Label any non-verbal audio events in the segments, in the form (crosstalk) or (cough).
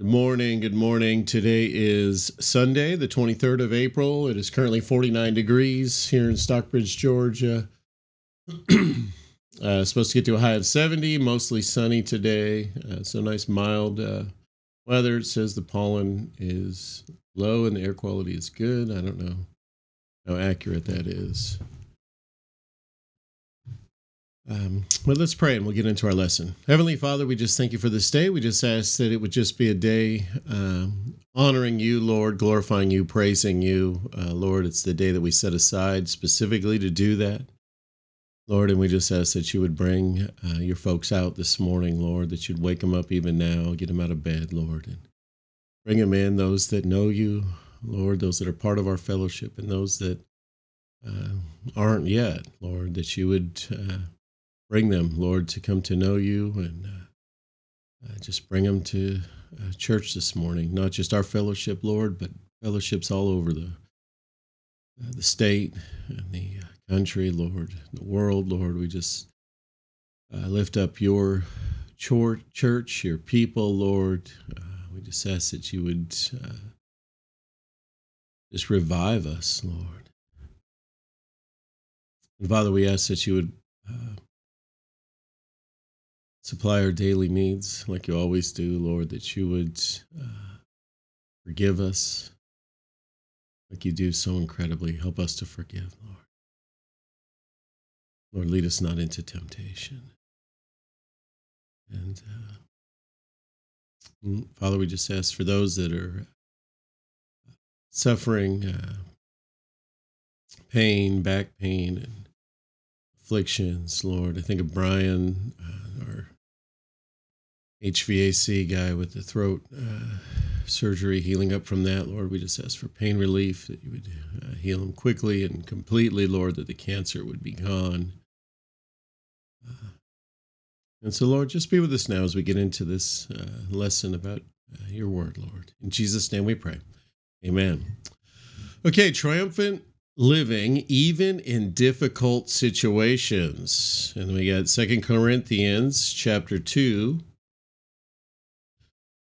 Good morning. Good morning. Today is Sunday, the 23rd of April. It is currently 49 degrees here in Stockbridge, Georgia. (clears throat) uh, supposed to get to a high of 70, mostly sunny today. Uh, so nice, mild uh, weather. It says the pollen is low and the air quality is good. I don't know how accurate that is. Um, but let's pray and we'll get into our lesson. Heavenly Father, we just thank you for this day. We just ask that it would just be a day um, honoring you, Lord, glorifying you, praising you. Uh, Lord, it's the day that we set aside specifically to do that. Lord, and we just ask that you would bring uh, your folks out this morning, Lord, that you'd wake them up even now, get them out of bed, Lord, and bring them in, those that know you, Lord, those that are part of our fellowship, and those that uh, aren't yet, Lord, that you would uh, bring them, Lord, to come to know you and uh, uh, just bring them to uh, church this morning. Not just our fellowship, Lord, but fellowships all over the uh, the state and the uh, country, Lord, the world, Lord. We just uh, lift up your church, your people, Lord. we just ask that you would just revive us, Lord. And Father, we ask that you would supply our daily needs like you always do, Lord, that you would uh, forgive us like you do so incredibly. Help us to forgive, Lord. Lord, lead us not into temptation. And uh, mm, Father, we just ask for those that are suffering uh, pain, back pain, and afflictions, Lord. I think of Brian, uh, HVAC guy with the throat uh, surgery, healing up from that, Lord. We just ask for pain relief, that you would uh, heal him quickly and completely, Lord, that the cancer would be gone. Uh, and so, Lord, just be with us now as we get into this uh, lesson about uh, your word, Lord. In Jesus' name we pray. Amen. Okay, triumphant living even in difficult situations. And we got Second Corinthians chapter 2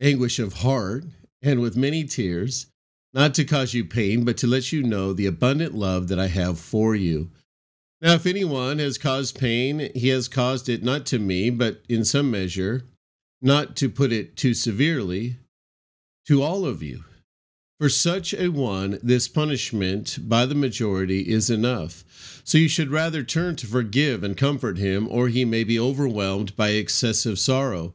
anguish of heart, and with many tears, not to cause you pain, but to let you know the abundant love that I have for you. Now, if anyone has caused pain, he has caused it not to me, but in some measure, not to put it too severely, to all of you. For such a one, this punishment by the majority is enough. So you should rather turn to forgive and comfort him, or he may be overwhelmed by excessive sorrow.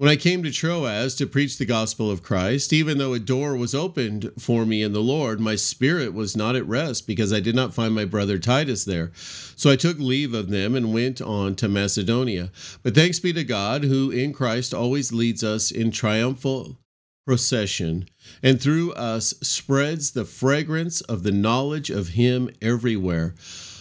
When I came to Troas to preach the gospel of Christ, even though a door was opened for me in the Lord, my spirit was not at rest because I did not find my brother Titus there. So I took leave of them and went on to Macedonia. But thanks be to God, who in Christ always leads us in triumphal procession, and through us spreads the fragrance of the knowledge of Him everywhere.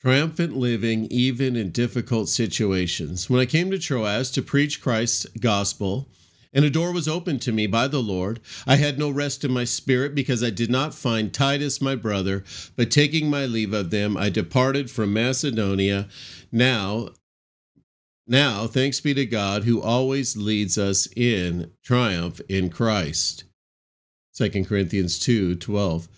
Triumphant living even in difficult situations. When I came to Troas to preach Christ's gospel, And a door was opened to me by the Lord. I had no rest in my spirit because I did not find Titus my brother, but taking my leave of them, I departed from Macedonia. Now, now, thanks be to God who always leads us in triumph in Christ. 2 Corinthians 2 12.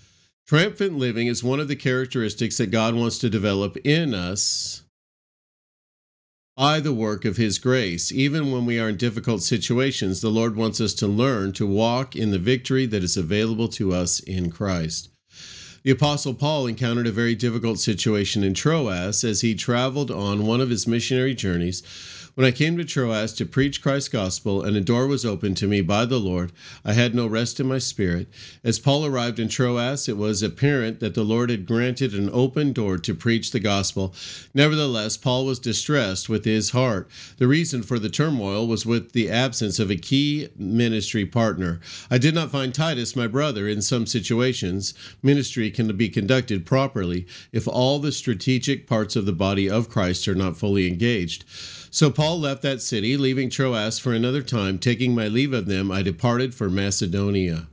Triumphant living is one of the characteristics that God wants to develop in us by the work of His grace. Even when we are in difficult situations, the Lord wants us to learn to walk in the victory that is available to us in Christ. The Apostle Paul encountered a very difficult situation in Troas as he traveled on one of his missionary journeys. When I came to Troas to preach Christ's gospel, and a door was opened to me by the Lord, I had no rest in my spirit. As Paul arrived in Troas, it was apparent that the Lord had granted an open door to preach the gospel. Nevertheless, Paul was distressed with his heart. The reason for the turmoil was with the absence of a key ministry partner. I did not find Titus, my brother, in some situations. Ministry can be conducted properly if all the strategic parts of the body of Christ are not fully engaged. So Paul left that city, leaving Troas for another time. Taking my leave of them, I departed for Macedonia.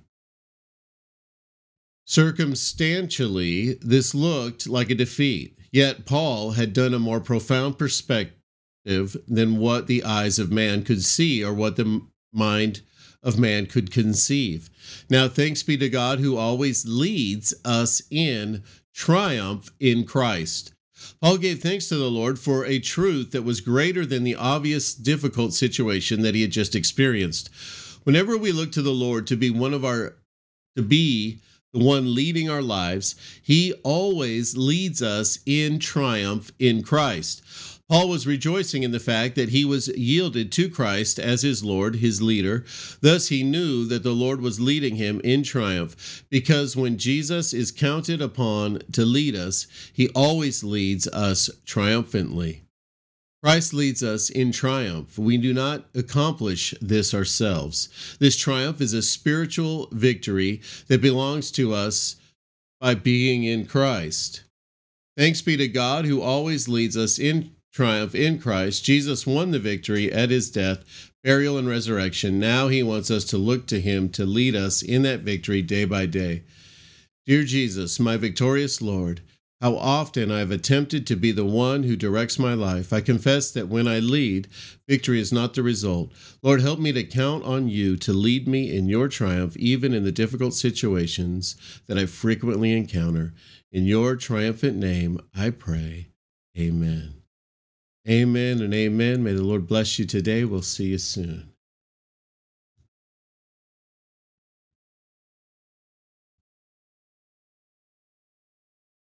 Circumstantially, this looked like a defeat, yet Paul had done a more profound perspective than what the eyes of man could see or what the mind of man could conceive. Now, thanks be to God who always leads us in triumph in Christ. Paul gave thanks to the Lord for a truth that was greater than the obvious difficult situation that he had just experienced. Whenever we look to the Lord to be one of our to be the one leading our lives, he always leads us in triumph in Christ. Paul was rejoicing in the fact that he was yielded to Christ as his Lord, his leader. Thus, he knew that the Lord was leading him in triumph, because when Jesus is counted upon to lead us, he always leads us triumphantly. Christ leads us in triumph. We do not accomplish this ourselves. This triumph is a spiritual victory that belongs to us by being in Christ. Thanks be to God who always leads us in triumph in Christ, Jesus won the victory at his death, burial, and resurrection. Now he wants us to look to him to lead us in that victory day by day. Dear Jesus, my victorious Lord, how often I have attempted to be the one who directs my life. I confess that when I lead, victory is not the result. Lord, help me to count on you to lead me in your triumph, even in the difficult situations that I frequently encounter. In your triumphant name, I pray. Amen. Amen and amen. May the Lord bless you today. We'll see you soon.